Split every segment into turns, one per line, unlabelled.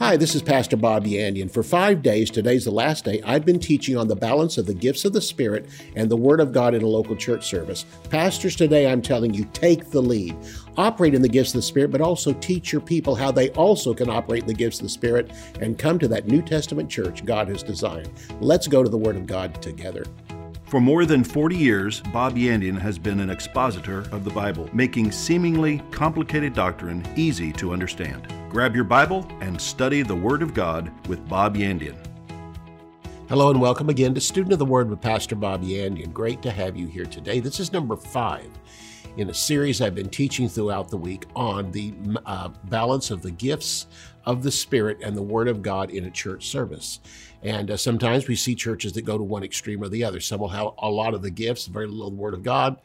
Hi, this is Pastor Bob Yandian. For five days, today's the last day, I've been teaching on the balance of the gifts of the Spirit and the Word of God in a local church service. Pastors, today I'm telling you, take the lead. Operate in the gifts of the Spirit, but also teach your people how they also can operate in the gifts of the Spirit and come to that New Testament church God has designed. Let's go to the Word of God together.
For more than 40 years, Bob Yandian has been an expositor of the Bible, making seemingly complicated doctrine easy to understand. Grab your Bible and study the Word of God with Bob Yandian.
Hello and welcome again to Student of the Word with Pastor Bob Yandian. Great to have you here today. This is number five in a series I've been teaching throughout the week on the uh, balance of the gifts of the Spirit and the Word of God in a church service. And uh, sometimes we see churches that go to one extreme or the other. Some will have a lot of the gifts, very little of the Word of God,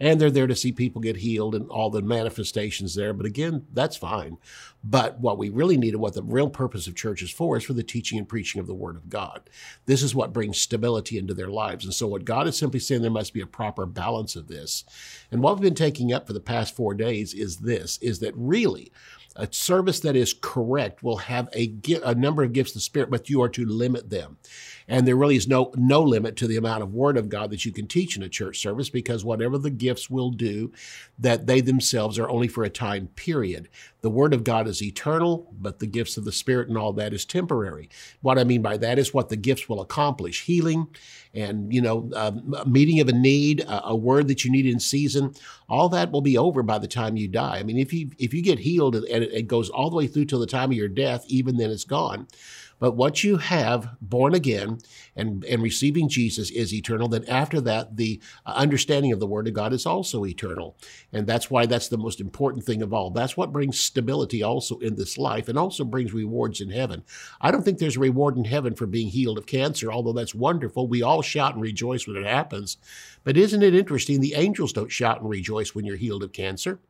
and they're there to see people get healed and all the manifestations there. But again, that's fine. But what we really need and what the real purpose of church is for is for the teaching and preaching of the Word of God. This is what brings stability into their lives. And so, what God is simply saying, there must be a proper balance of this. And what we've been taking up for the past four days is this: is that really a service that is correct will have a, a number of gifts of the Spirit, but you are to limit them. And there really is no, no limit to the amount of Word of God that you can teach in a church service because whatever the gifts will do, that they themselves are only for a time period. The Word of God is eternal, but the gifts of the Spirit and all that is temporary. What I mean by that is what the gifts will accomplish healing and, you know, um, a meeting of a need, a, word that you need in season. All that will be over by the time you die. I mean, if you, if you get healed and it goes all the way through till the time of your death, even then it's gone. But once you have born again and, and receiving Jesus is eternal, then after that, the uh, understanding of the Word of God is also eternal. And that's why that's the most important thing of all. That's what brings stability also in this life and also brings rewards in heaven. I don't think there's a reward in heaven for being healed of cancer, although that's wonderful. We all shout and rejoice when it happens. But isn't it interesting? The angels don't shout and rejoice when you're healed of cancer.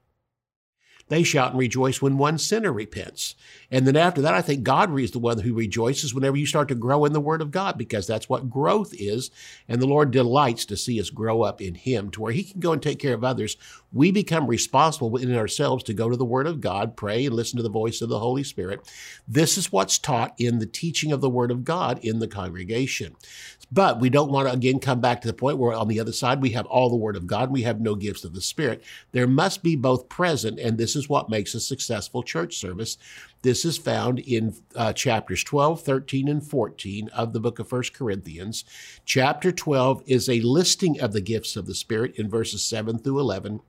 They shout and rejoice when one sinner repents. And then after that, I think God is the one who rejoices whenever you start to grow in the Word of God, because that's what growth is. And the Lord delights to see us grow up in Him to where He can go and take care of others. We become responsible in ourselves to go to the Word of God, pray, and listen to the voice of the Holy Spirit. This is what's taught in the teaching of the Word of God in the congregation. But we don't want to again come back to the point where on the other side we have all the Word of God, we have no gifts of the Spirit. There must be both present, and this is what makes a successful church service. This is found in uh, chapters 12, 13, and 14 of the book of 1 Corinthians. Chapter 12 is a listing of the gifts of the Spirit in verses 7 through 11.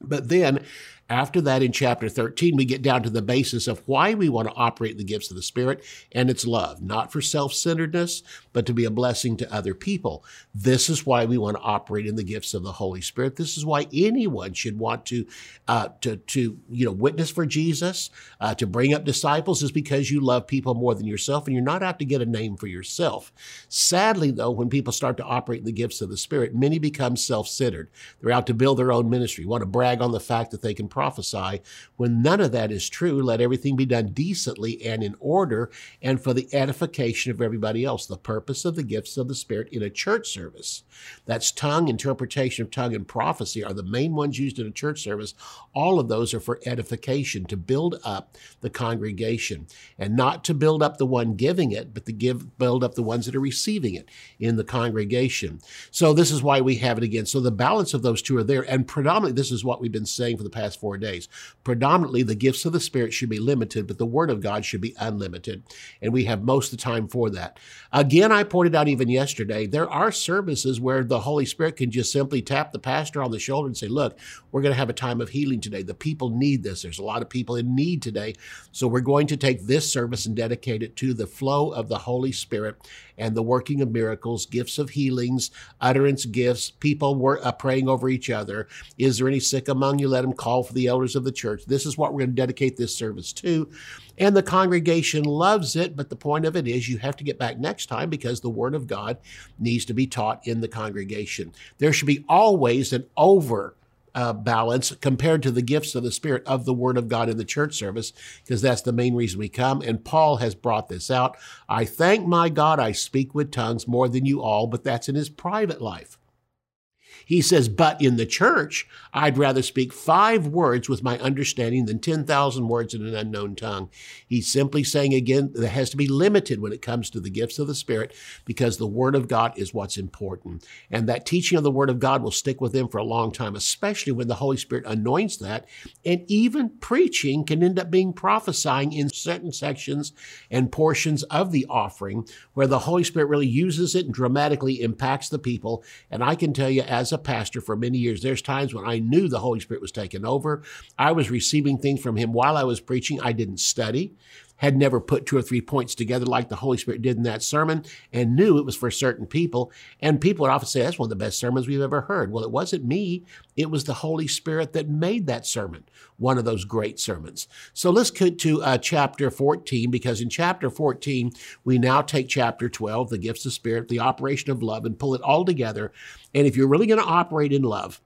But then after that, in chapter 13, we get down to the basis of why we want to operate the gifts of the Spirit, and it's love, not for self centeredness, but to be a blessing to other people. This is why we want to operate in the gifts of the Holy Spirit. This is why anyone should want to, uh, to, to you know, witness for Jesus, uh, to bring up disciples, is because you love people more than yourself, and you're not out to get a name for yourself. Sadly, though, when people start to operate in the gifts of the Spirit, many become self centered. They're out to build their own ministry, want to brag on the fact that they can prophesy when none of that is true. Let everything be done decently and in order and for the edification of everybody else. The purpose of the gifts of the Spirit in a church service. That's tongue, interpretation of tongue, and prophecy are the main ones used in a church service. All of those are for edification, to build up the congregation and not to build up the one giving it, but to give, build up the ones that are receiving it in the congregation. So this is why we have it again. So the balance of those two are there. And predominantly, this is what we've been saying for the past four days. Predominantly, the gifts of the Spirit should be limited, but the Word of God should be unlimited. And we have most of the time for that. Again, I pointed out even yesterday, there are services where the Holy Spirit can just simply tap the pastor on the shoulder and say, Look, we're going to have a time of healing today. The people need this. There's a lot of people in need today. So we're going to take this service and dedicate it to the flow of the Holy Spirit and the working of miracles, gifts of healings, utterance gifts, people were uh, praying over each other. Is there any sick among you? Let them call for the elders of the church. This is what we're going to dedicate this service to. And the congregation loves it, but the point of it is you have to get back next time because the Word of God needs to be taught in the congregation. There should be always an over uh, balance compared to the gifts of the Spirit of the Word of God in the church service, because that's the main reason we come. And Paul has brought this out. I thank my God I speak with tongues more than you all, but that's in his private life. He says, but in the church, I'd rather speak five words with my understanding than 10,000 words in an unknown tongue. He's simply saying again, that has to be limited when it comes to the gifts of the Spirit because the Word of God is what's important. And that teaching of the Word of God will stick with them for a long time, especially when the Holy Spirit anoints that. And even preaching can end up being prophesying in certain sections and portions of the offering where the Holy Spirit really uses it and dramatically impacts the people. And I can tell you, as a pastor for many years, there's times when I knew the Holy Spirit was taking over. I was receiving things from Him while I was preaching. I didn't study had never put two or three points together like the Holy Spirit did in that sermon and knew it was for certain people. And people would often say, that's one of the best sermons we've ever heard. Well, it wasn't me. It was the Holy Spirit that made that sermon one of those great sermons. So let's get to uh, chapter 14, because in chapter 14, we now take chapter 12, the gifts of spirit, the operation of love, and pull it all together. And if you're really going to operate in love,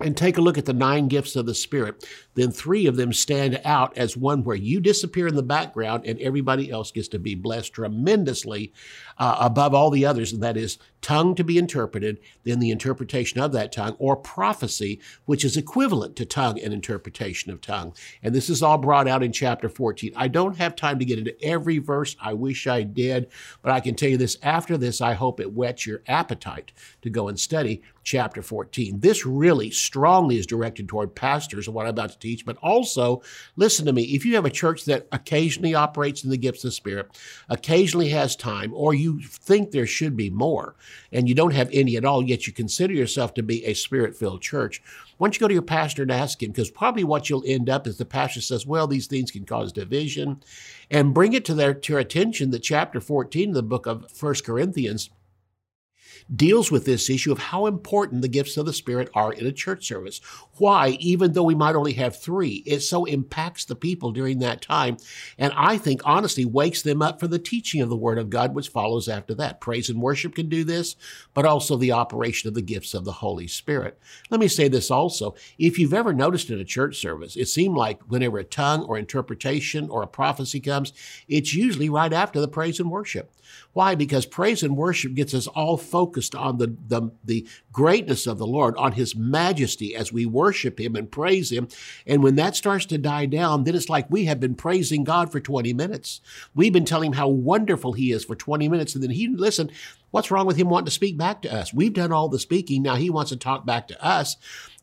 and take a look at the nine gifts of the Spirit, then three of them stand out as one where you disappear in the background and everybody else gets to be blessed tremendously uh, above all the others. And that is tongue to be interpreted, then the interpretation of that tongue, or prophecy, which is equivalent to tongue and interpretation of tongue. And this is all brought out in chapter 14. I don't have time to get into every verse. I wish I did, but I can tell you this after this, I hope it whets your appetite to go and study chapter 14. This really strongly is directed toward pastors of what I'm about to teach, but also, listen to me, if you have a church that occasionally operates in the gifts of the Spirit, occasionally has time, or you think there should be more, and you don't have any at all, yet you consider yourself to be a spirit filled church, why don't you go to your pastor and ask him? Because probably what you'll end up is the pastor says, well, these things can cause division, and bring it to their to your attention that chapter 14 of the book of First Corinthians deals with this issue of how important the gifts of the Spirit are in a church service. Why, even though we might only have three, it so impacts the people during that time. And I think, honestly, wakes them up for the teaching of the Word of God, which follows after that. Praise and worship can do this, but also the operation of the gifts of the Holy Spirit. Let me say this also. If you've ever noticed in a church service, it seemed like whenever a tongue or interpretation or a prophecy comes, it's usually right after the praise and worship. Why? Because praise and worship gets us all focused on the, the, the greatness of the Lord, on His majesty as we worship Him and praise Him. And when that starts to die down, then it's like we have been praising God for 20 minutes. We've been telling Him how wonderful He is for 20 minutes. And then He, listen, what's wrong with Him wanting to speak back to us? We've done all the speaking. Now He wants to talk back to us.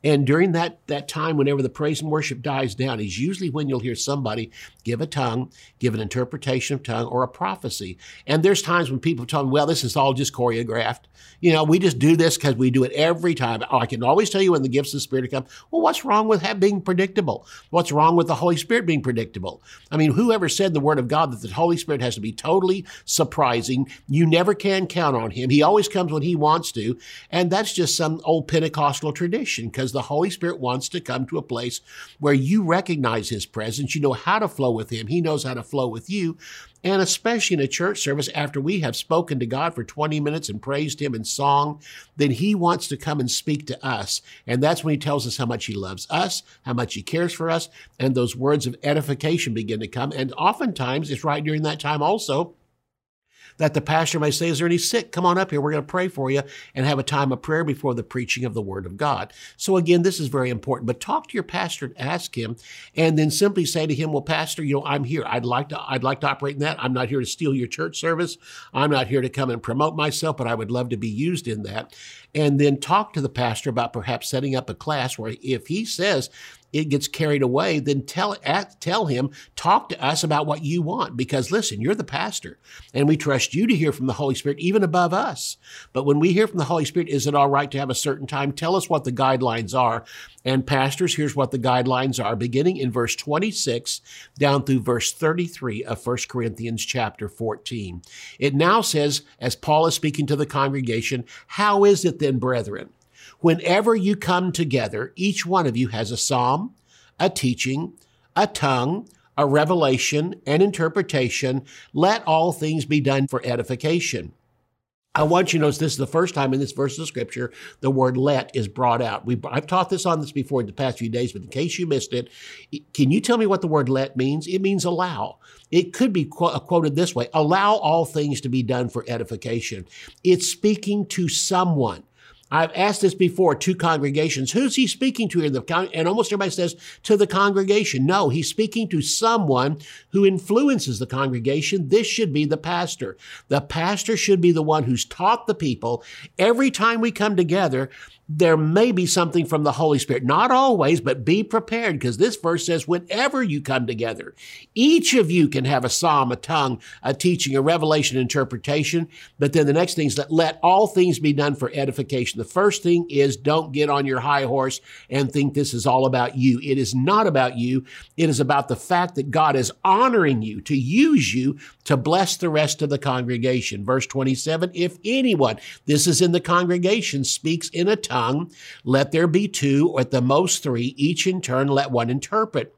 And during that, that time, whenever the praise and worship dies down, is usually when you'll hear somebody give a tongue, give an interpretation of tongue, or a prophecy. And there's times when people tell me, well, this is all just choreographed. You know, we just do this because we do it every time. Oh, I can always tell you when the gifts of the Spirit come. Well, what's wrong with being predictable? What's wrong with the Holy Spirit being predictable? I mean, whoever said the Word of God that the Holy Spirit has to be totally surprising? You never can count on Him. He always comes when He wants to. And that's just some old Pentecostal tradition because the Holy Spirit wants to come to a place where you recognize His presence. You know how to flow with Him. He knows how to flow with you. And especially in a church service, after we have spoken to God for 20 minutes and praised Him in song, then He wants to come and speak to us. And that's when He tells us how much He loves us, how much He cares for us, and those words of edification begin to come. And oftentimes, it's right during that time also that the pastor may say, Is there any sick? Come on up here. We're going to pray for you and have a time of prayer before the preaching of the Word of God. So, again, this is very important. But talk to your pastor and ask him, and then simply say to him, Well, Pastor, you know, I'm here. I'd like to, I'd like to operate in that. I'm not here to steal your church service. I'm not here to come and promote myself, but I would love to be used in that. And then talk to the pastor about perhaps setting up a class where if he says, it gets carried away, then tell tell him, talk to us about what you want. Because listen, you're the pastor, and we trust you to hear from the Holy Spirit even above us. But when we hear from the Holy Spirit, is it all right to have a certain time? Tell us what the guidelines are. And pastors, here's what the guidelines are, beginning in verse 26 down through verse 33 of 1 Corinthians chapter 14. It now says, as Paul is speaking to the congregation, how is it then, brethren? Whenever you come together, each one of you has a psalm, a teaching, a tongue, a revelation, an interpretation. Let all things be done for edification. I want you to notice this is the first time in this verse of scripture the word let is brought out. We, I've taught this on this before in the past few days, but in case you missed it, can you tell me what the word let means? It means allow. It could be qu- quoted this way allow all things to be done for edification. It's speaking to someone. I've asked this before to congregations. Who's he speaking to here? And almost everybody says to the congregation. No, he's speaking to someone who influences the congregation. This should be the pastor. The pastor should be the one who's taught the people. Every time we come together, there may be something from the Holy Spirit. Not always, but be prepared because this verse says, whenever you come together, each of you can have a psalm, a tongue, a teaching, a revelation, interpretation. But then the next thing is that let all things be done for edification. The first thing is don't get on your high horse and think this is all about you. It is not about you. It is about the fact that God is honoring you to use you to bless the rest of the congregation. Verse 27, if anyone, this is in the congregation, speaks in a tongue, tongue, let there be two, or at the most three, each in turn let one interpret.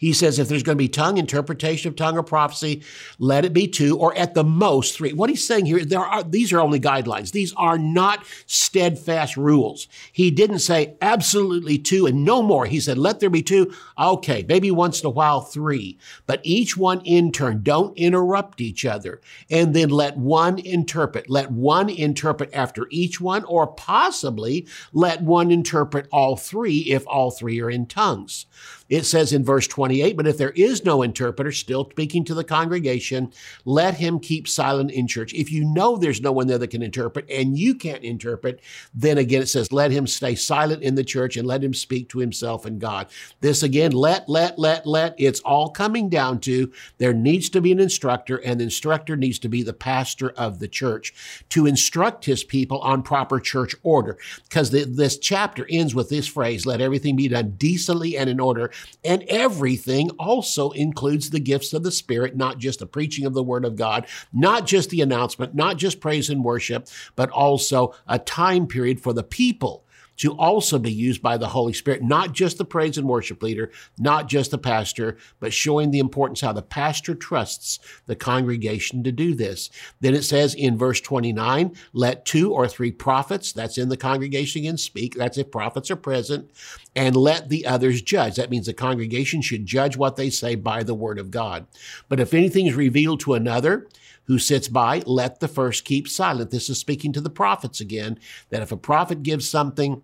He says if there's going to be tongue, interpretation of tongue or prophecy, let it be two or at the most three. What he's saying here, there are, these are only guidelines. These are not steadfast rules. He didn't say absolutely two and no more. He said, let there be two. Okay, maybe once in a while three, but each one in turn. Don't interrupt each other. And then let one interpret. Let one interpret after each one or possibly let one interpret all three if all three are in tongues. It says in verse 28, but if there is no interpreter, still speaking to the congregation, let him keep silent in church. If you know there's no one there that can interpret and you can't interpret, then again it says, let him stay silent in the church and let him speak to himself and God. This again, let, let, let, let, it's all coming down to there needs to be an instructor and the instructor needs to be the pastor of the church to instruct his people on proper church order. Because this chapter ends with this phrase, let everything be done decently and in order. And everything also includes the gifts of the Spirit, not just the preaching of the Word of God, not just the announcement, not just praise and worship, but also a time period for the people to also be used by the Holy Spirit, not just the praise and worship leader, not just the pastor, but showing the importance how the pastor trusts the congregation to do this. Then it says in verse 29, let two or three prophets, that's in the congregation again, speak. That's if prophets are present, and let the others judge. That means the congregation should judge what they say by the word of God. But if anything is revealed to another, who sits by, let the first keep silent. This is speaking to the prophets again, that if a prophet gives something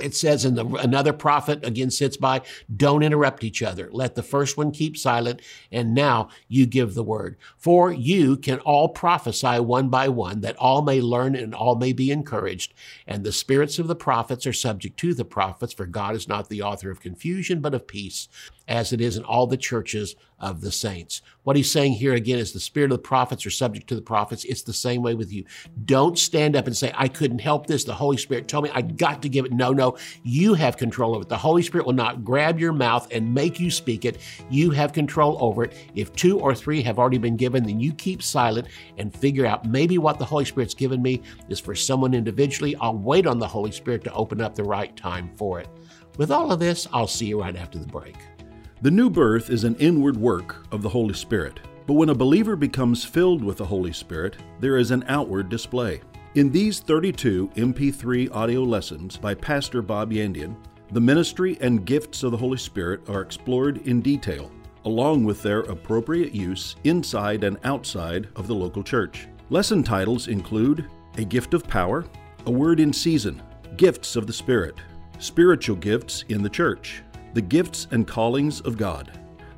it says in the, another prophet again sits by, don't interrupt each other. Let the first one keep silent, and now you give the word. For you can all prophesy one by one, that all may learn and all may be encouraged. And the spirits of the prophets are subject to the prophets, for God is not the author of confusion, but of peace, as it is in all the churches of the saints. What he's saying here again is the spirit of the prophets are subject to the prophets. It's the same way with you. Don't stand up and say, I couldn't help this. The Holy Spirit told me I got to give it. No, no, you have control over it. The Holy Spirit will not grab your mouth and make you speak it. You have control over it. If two or three have already been given, then you keep silent and figure out maybe what the Holy Spirit's given me is for someone individually. I'll wait on the Holy Spirit to open up the right time for it. With all of this, I'll see you right after the break.
The new birth is an inward work of the Holy Spirit. But when a believer becomes filled with the Holy Spirit, there is an outward display. In these 32 MP3 audio lessons by Pastor Bob Yandian, the ministry and gifts of the Holy Spirit are explored in detail, along with their appropriate use inside and outside of the local church. Lesson titles include A Gift of Power, A Word in Season, Gifts of the Spirit, Spiritual Gifts in the Church, the gifts and callings of God,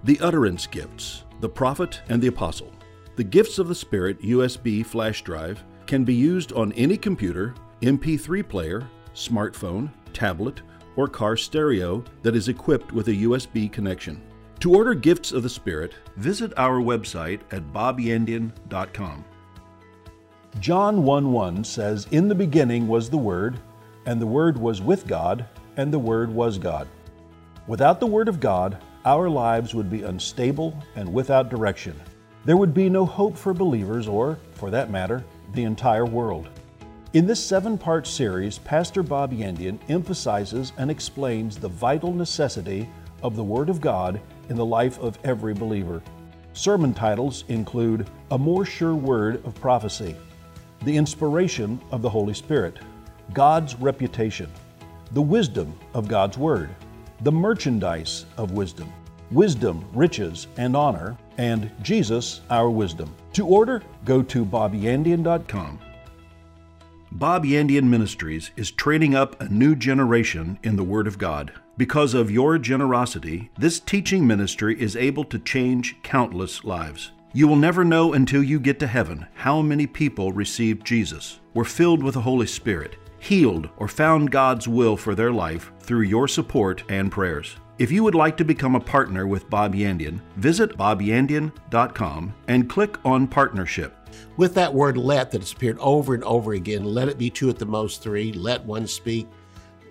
the utterance gifts, the prophet and the apostle. The gifts of the Spirit USB flash drive can be used on any computer, MP3 player, smartphone, tablet, or car stereo that is equipped with a USB connection. To order Gifts of the Spirit, visit our website at bobyandian.com.
John 1 1 says, In the beginning was the Word, and the Word was with God, and the Word was God. Without the Word of God, our lives would be unstable and without direction. There would be no hope for believers, or, for that matter, the entire world. In this seven part series, Pastor Bob Yandian emphasizes and explains the vital necessity of the Word of God in the life of every believer. Sermon titles include A More Sure Word of Prophecy, The Inspiration of the Holy Spirit, God's Reputation, The Wisdom of God's Word, the merchandise of wisdom, wisdom, riches, and honor, and Jesus, our wisdom. To order, go to bobyandian.com.
Bob Yandian Ministries is training up a new generation in the Word of God. Because of your generosity, this teaching ministry is able to change countless lives. You will never know until you get to heaven how many people received Jesus, were filled with the Holy Spirit, healed, or found God's will for their life through your support and prayers. If you would like to become a partner with Bob Yandian, visit bobyandian.com and click on Partnership.
With that word let that has appeared over and over again, let it be two at the most three, let one speak,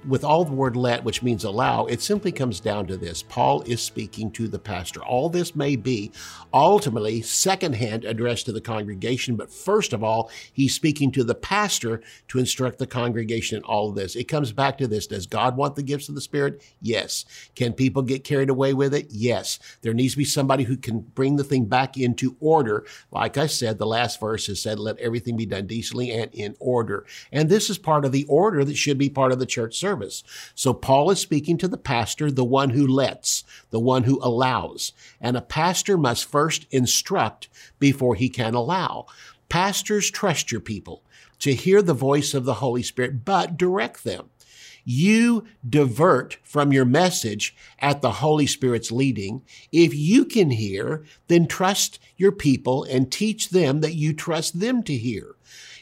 with all the word let, which means allow, it simply comes down to this. Paul is speaking to the pastor. All this may be ultimately secondhand addressed to the congregation, but first of all, he's speaking to the pastor to instruct the congregation in all of this. It comes back to this. Does God want the gifts of the Spirit? Yes. Can people get carried away with it? Yes. There needs to be somebody who can bring the thing back into order. Like I said, the last verse has said, let everything be done decently and in order. And this is part of the order that should be part of the church service service. So Paul is speaking to the pastor, the one who lets, the one who allows. And a pastor must first instruct before he can allow. Pastors trust your people to hear the voice of the Holy Spirit, but direct them. You divert from your message at the Holy Spirit's leading. If you can hear, then trust your people and teach them that you trust them to hear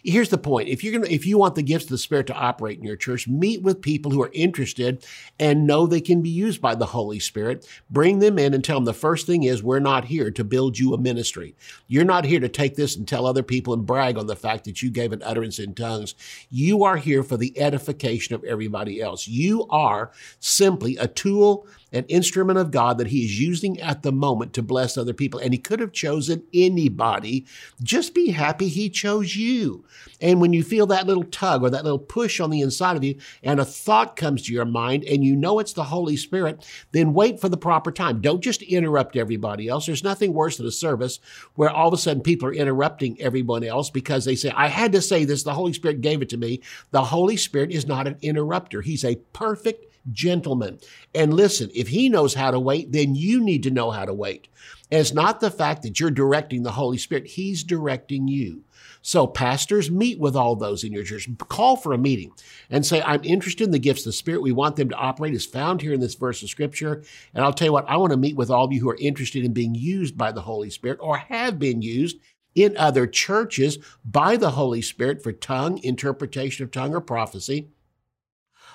here's the point. If you're going to, if you want the gifts of the Spirit to operate in your church, meet with people who are interested and know they can be used by the Holy Spirit. Bring them in and tell them the first thing is we're not here to build you a ministry. You're not here to take this and tell other people and brag on the fact that you gave an utterance in tongues. You are here for the edification of everybody else. You are simply a tool an instrument of God that he is using at the moment to bless other people. And he could have chosen anybody. Just be happy he chose you. And when you feel that little tug or that little push on the inside of you and a thought comes to your mind and you know it's the Holy Spirit, then wait for the proper time. Don't just interrupt everybody else. There's nothing worse than a service where all of a sudden people are interrupting everyone else because they say, I had to say this. The Holy Spirit gave it to me. The Holy Spirit is not an interrupter. He's a perfect gentleman. And listen, if he knows how to wait, then you need to know how to wait. And it's not the fact that you're directing the Holy Spirit, he's directing you. So, pastors, meet with all those in your church. Call for a meeting and say, I'm interested in the gifts of the Spirit. We want them to operate as found here in this verse of Scripture. And I'll tell you what, I want to meet with all of you who are interested in being used by the Holy Spirit or have been used in other churches by the Holy Spirit for tongue, interpretation of tongue, or prophecy.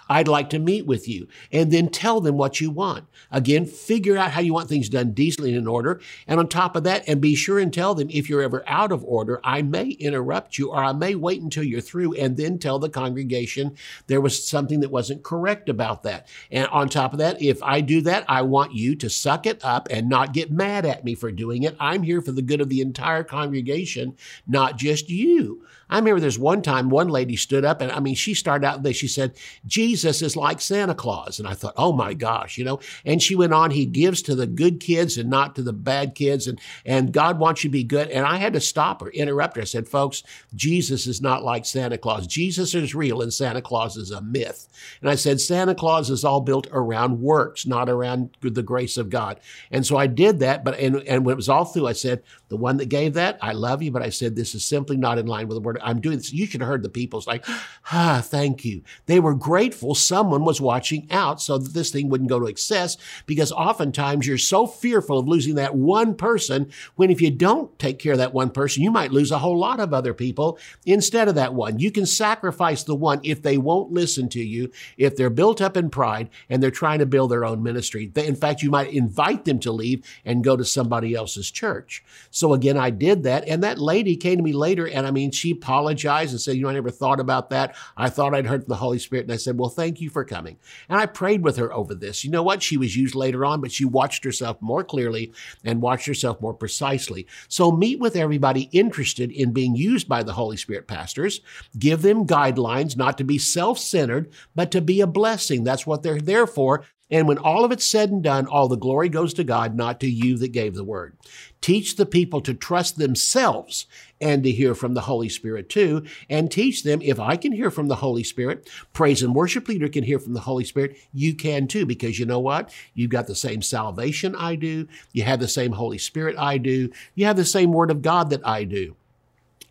I'd like to meet with you. And then tell them what you want. Again, figure out how you want things done decently and in order. And on top of that, and be sure and tell them if you're ever out of order, I may interrupt you or I may wait until you're through and then tell the congregation there was something that wasn't correct about that. And on top of that, if I do that, I want you to suck it up and not get mad at me for doing it. I'm here for the good of the entire congregation, not just you. I remember there's one time one lady stood up and I mean, she started out there, she said, Jesus is like Santa Claus. And I thought, oh my gosh, you know, and she went on, he gives to the good kids and not to the bad kids. And, and God wants you to be good. And I had to stop her, interrupt her. I said, folks, Jesus is not like Santa Claus. Jesus is real and Santa Claus is a myth. And I said, Santa Claus is all built around works, not around the grace of God. And so I did that. But, and, and when it was all through, I said, the one that gave that, I love you. But I said, this is simply not in line with the word I'm doing this. You should have heard the people's like, ah, thank you. They were grateful someone was watching out so that this thing wouldn't go to excess because oftentimes you're so fearful of losing that one person when if you don't take care of that one person, you might lose a whole lot of other people instead of that one. You can sacrifice the one if they won't listen to you, if they're built up in pride and they're trying to build their own ministry. In fact, you might invite them to leave and go to somebody else's church. So again, I did that. And that lady came to me later and I mean, she apologized and said, you know, I never thought about that. I thought I'd heard from the Holy Spirit. And I said, well, thank you for coming. And I prayed with her over this. You know what? She was used later on, but she watched herself more clearly and watched herself more precisely. So meet with everybody interested in being used by the Holy Spirit pastors. Give them guidelines not to be self-centered, but to be a blessing. That's what they're there for. And when all of it's said and done, all the glory goes to God, not to you that gave the word. Teach the people to trust themselves and to hear from the Holy Spirit too. And teach them, if I can hear from the Holy Spirit, praise and worship leader can hear from the Holy Spirit, you can too, because you know what? You've got the same salvation I do. You have the same Holy Spirit I do. You have the same word of God that I do.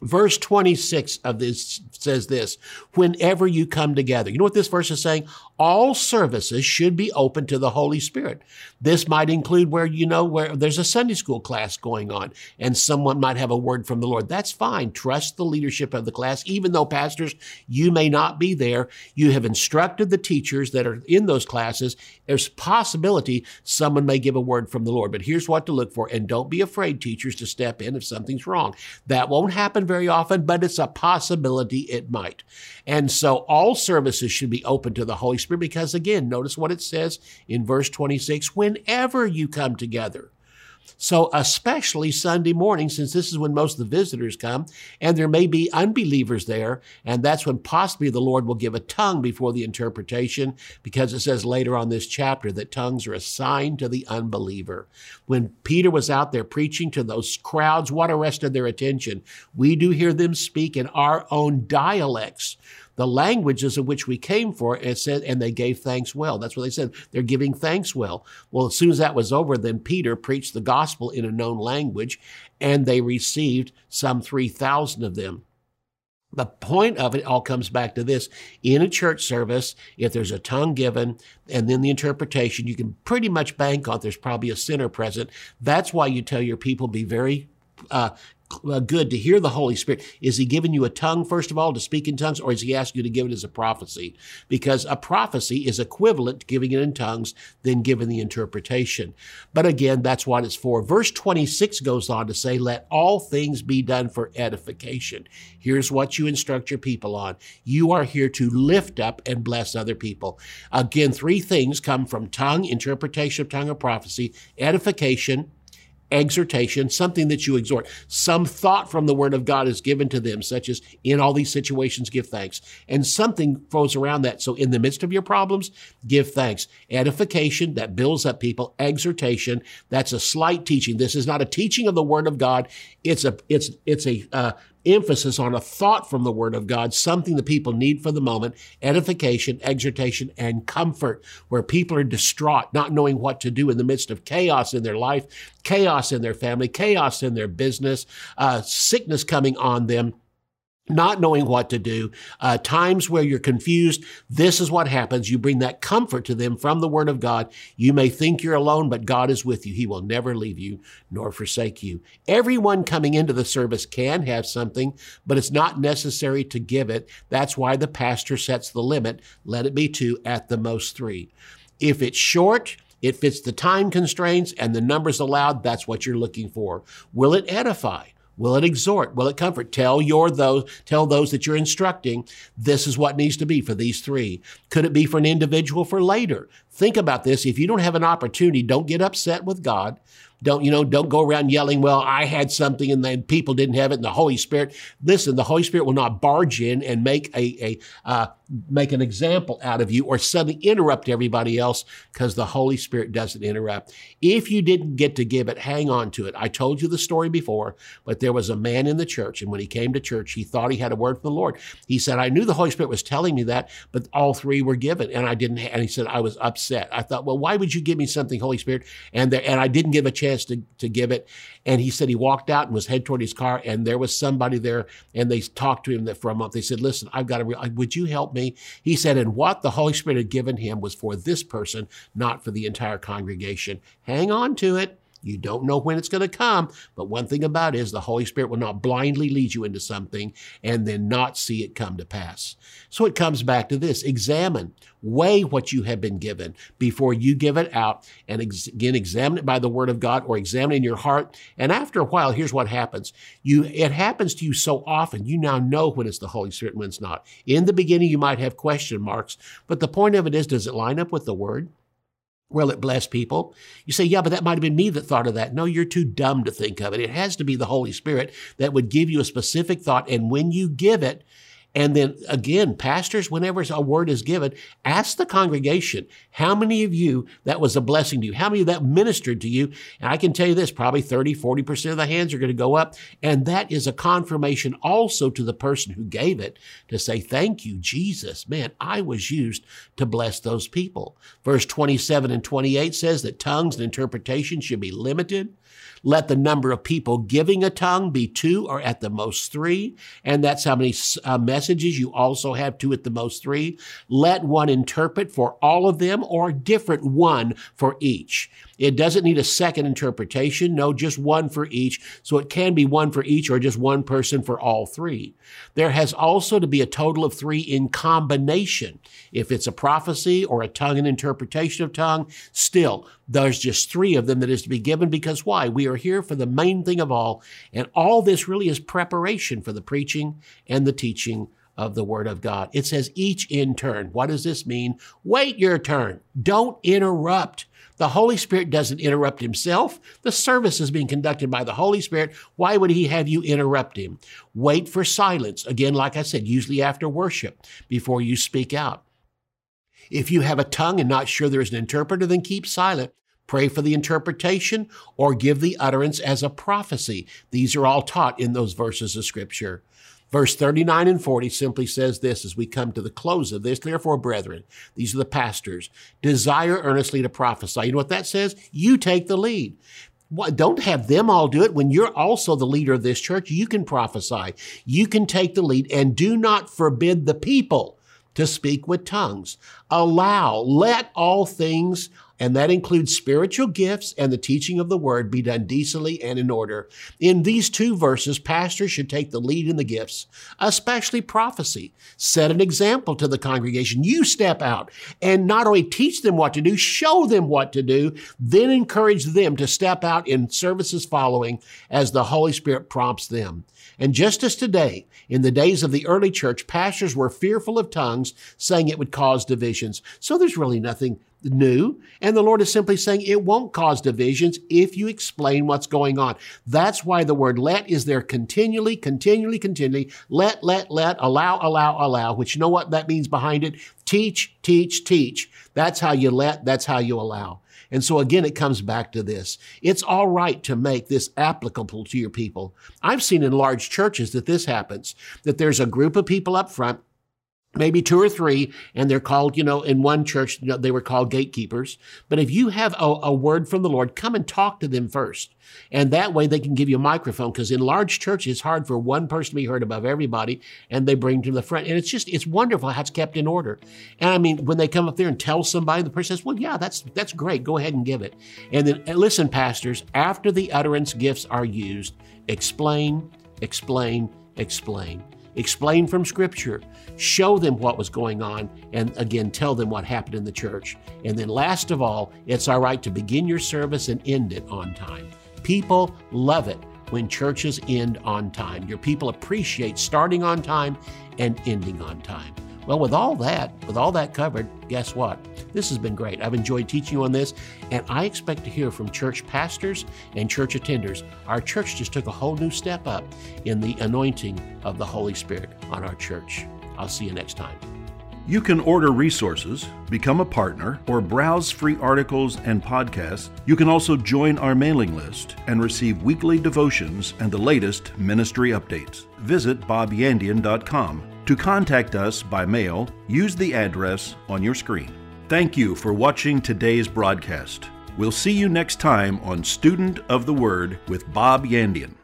Verse 26 of this says this, whenever you come together. You know what this verse is saying? All services should be open to the Holy Spirit. This might include where, you know, where there's a Sunday school class going on and someone might have a word from the Lord. That's fine. Trust the leadership of the class. Even though pastors, you may not be there, you have instructed the teachers that are in those classes. There's possibility someone may give a word from the Lord, but here's what to look for. And don't be afraid, teachers, to step in if something's wrong. That won't happen very often, but it's a possibility it might. And so all services should be open to the Holy Spirit because again, notice what it says in verse 26, whenever you come together. So, especially Sunday morning, since this is when most of the visitors come, and there may be unbelievers there, and that's when possibly the Lord will give a tongue before the interpretation, because it says later on this chapter that tongues are assigned to the unbeliever. When Peter was out there preaching to those crowds, what arrested their attention? We do hear them speak in our own dialects the languages of which we came for, and said, and they gave thanks well. That's what they said. They're giving thanks well. Well, as soon as that was over, then Peter preached the gospel in a known language, and they received some 3,000 of them. The point of it all comes back to this. In a church service, if there's a tongue given and then the interpretation, you can pretty much bank on there's probably a sinner present. That's why you tell your people be very uh, Uh, good to hear the Holy Spirit. Is He giving you a tongue, first of all, to speak in tongues, or is He asking you to give it as a prophecy? Because a prophecy is equivalent to giving it in tongues, then giving the interpretation. But again, that's what it's for. Verse 26 goes on to say, Let all things be done for edification. Here's what you instruct your people on. You are here to lift up and bless other people. Again, three things come from tongue, interpretation of tongue or prophecy, edification, exhortation, something that you exhort. Some thought from the word of God is given to them, such as in all these situations, give thanks. And something flows around that. So in the midst of your problems, give thanks. Edification, that builds up people. Exhortation, that's a slight teaching. This is not a teaching of the word of God. It's a, it's, it's a, uh, emphasis on a thought from the Word of God, something that people need for the moment, edification, exhortation, and comfort, where people are distraught, not knowing what to do in the midst of chaos in their life, chaos in their family, chaos in their business, uh, sickness coming on them not knowing what to do, uh, times where you're confused. This is what happens. You bring that comfort to them from the Word of God. You may think you're alone, but God is with you. He will never leave you nor forsake you. Everyone coming into the service can have something, but it's not necessary to give it. That's why the pastor sets the limit. Let it be two, at the most three. If it's short, it fits the time constraints and the numbers allowed. That's what you're looking for. Will it edify? Will it exhort? Will it comfort? Tell your those, tell those that you're instructing, this is what needs to be for these three. Could it be for an individual for later? Think about this. If you don't have an opportunity, don't get upset with God. Don't, you know, don't go around yelling, well, I had something and then people didn't have it and the Holy Spirit. Listen, the Holy Spirit will not barge in and make a, a, uh, make an example out of you or suddenly interrupt everybody else because the Holy Spirit doesn't interrupt. If you didn't get to give it, hang on to it. I told you the story before, but there was a man in the church and when he came to church, he thought he had a word from the Lord. He said, I knew the Holy Spirit was telling me that, but all three were given and I didn't, and he said, I was upset. I thought, well, why would you give me something, Holy Spirit? And there, and I didn't give a chance to, to give it. And he said he walked out and was head toward his car, and there was somebody there, and they talked to him that for a month. They said, "Listen, I've got to. Would you help me?" He said, "And what the Holy Spirit had given him was for this person, not for the entire congregation. Hang on to it." You don't know when it's going to come, but one thing about it is the Holy Spirit will not blindly lead you into something and then not see it come to pass. So it comes back to this. Examine, weigh what you have been given before you give it out and ex- again examine it by the word of God or examine in your heart. And after a while, here's what happens. You, it happens to you so often, you now know when it's the Holy Spirit and when it's not. In the beginning, you might have question marks, but the point of it is, does it line up with the word? Will it bless people? You say, yeah, but that might have been me that thought of that. No, you're too dumb to think of it. It has to be the Holy Spirit that would give you a specific thought. And when you give it, and then again, pastors, whenever a word is given, ask the congregation, how many of you that was a blessing to you? How many of that ministered to you? And I can tell you this, probably 30, 40% of the hands are going to go up. And that is a confirmation also to the person who gave it to say, thank you, Jesus. Man, I was used to bless those people. Verse 27 and 28 says that tongues and interpretation should be limited. Let the number of people giving a tongue be two or at the most three. And that's how many uh, messages you also have two at the most three. Let one interpret for all of them or different one for each. It doesn't need a second interpretation. No, just one for each. So it can be one for each or just one person for all three. There has also to be a total of three in combination. If it's a prophecy or a tongue and interpretation of tongue, still, there's just three of them that is to be given because why? We are here for the main thing of all. And all this really is preparation for the preaching and the teaching of the Word of God. It says each in turn. What does this mean? Wait your turn. Don't interrupt. The Holy Spirit doesn't interrupt himself. The service is being conducted by the Holy Spirit. Why would he have you interrupt him? Wait for silence. Again, like I said, usually after worship, before you speak out. If you have a tongue and not sure there's an interpreter, then keep silent. Pray for the interpretation or give the utterance as a prophecy. These are all taught in those verses of scripture. Verse 39 and 40 simply says this as we come to the close of this. Therefore, brethren, these are the pastors, desire earnestly to prophesy. You know what that says? You take the lead. Don't have them all do it. When you're also the leader of this church, you can prophesy. You can take the lead and do not forbid the people to speak with tongues. Allow, let all things and that includes spiritual gifts and the teaching of the word be done decently and in order. In these two verses, pastors should take the lead in the gifts, especially prophecy. Set an example to the congregation. You step out and not only teach them what to do, show them what to do, then encourage them to step out in services following as the Holy Spirit prompts them. And just as today, in the days of the early church, pastors were fearful of tongues, saying it would cause divisions. So there's really nothing new. And the Lord is simply saying it won't cause divisions if you explain what's going on. That's why the word let is there continually, continually, continually. Let, let, let, allow, allow, allow, which you know what that means behind it? Teach, teach, teach. That's how you let, that's how you allow. And so again, it comes back to this. It's all right to make this applicable to your people. I've seen in large churches that this happens, that there's a group of people up front maybe two or three, and they're called, you know, in one church, you know, they were called gatekeepers. But if you have a, a, word from the Lord, come and talk to them first. And that way they can give you a microphone because in large churches, it's hard for one person to be heard above everybody, and they bring to the front. And it's just, it's wonderful how it's kept in order. And I mean, when they come up there and tell somebody, the person says, well, yeah, that's, that's great. Go ahead and give it. And then and listen, pastors, after the utterance gifts are used, explain, explain, explain explain from Scripture, show them what was going on, and again, tell them what happened in the church. And then, last of all, it's all right to begin your service and end it on time. People love it when churches end on time. Your people appreciate starting on time and ending on time. Well, with all that, with all that covered, guess what? This has been great. I've enjoyed teaching you on this, and I expect to hear from church pastors and church attenders. Our church just took a whole new step up in the anointing of the Holy Spirit on our church. I'll see you next time.
You can order resources, become a partner, or browse free articles and podcasts. You can also join our mailing list and receive weekly devotions and the latest ministry updates. Visit bobyandian.com to contact us by mail, use the address on your screen. Thank you for watching today's broadcast. We'll see you next time on Student of the Word with Bob Yandian.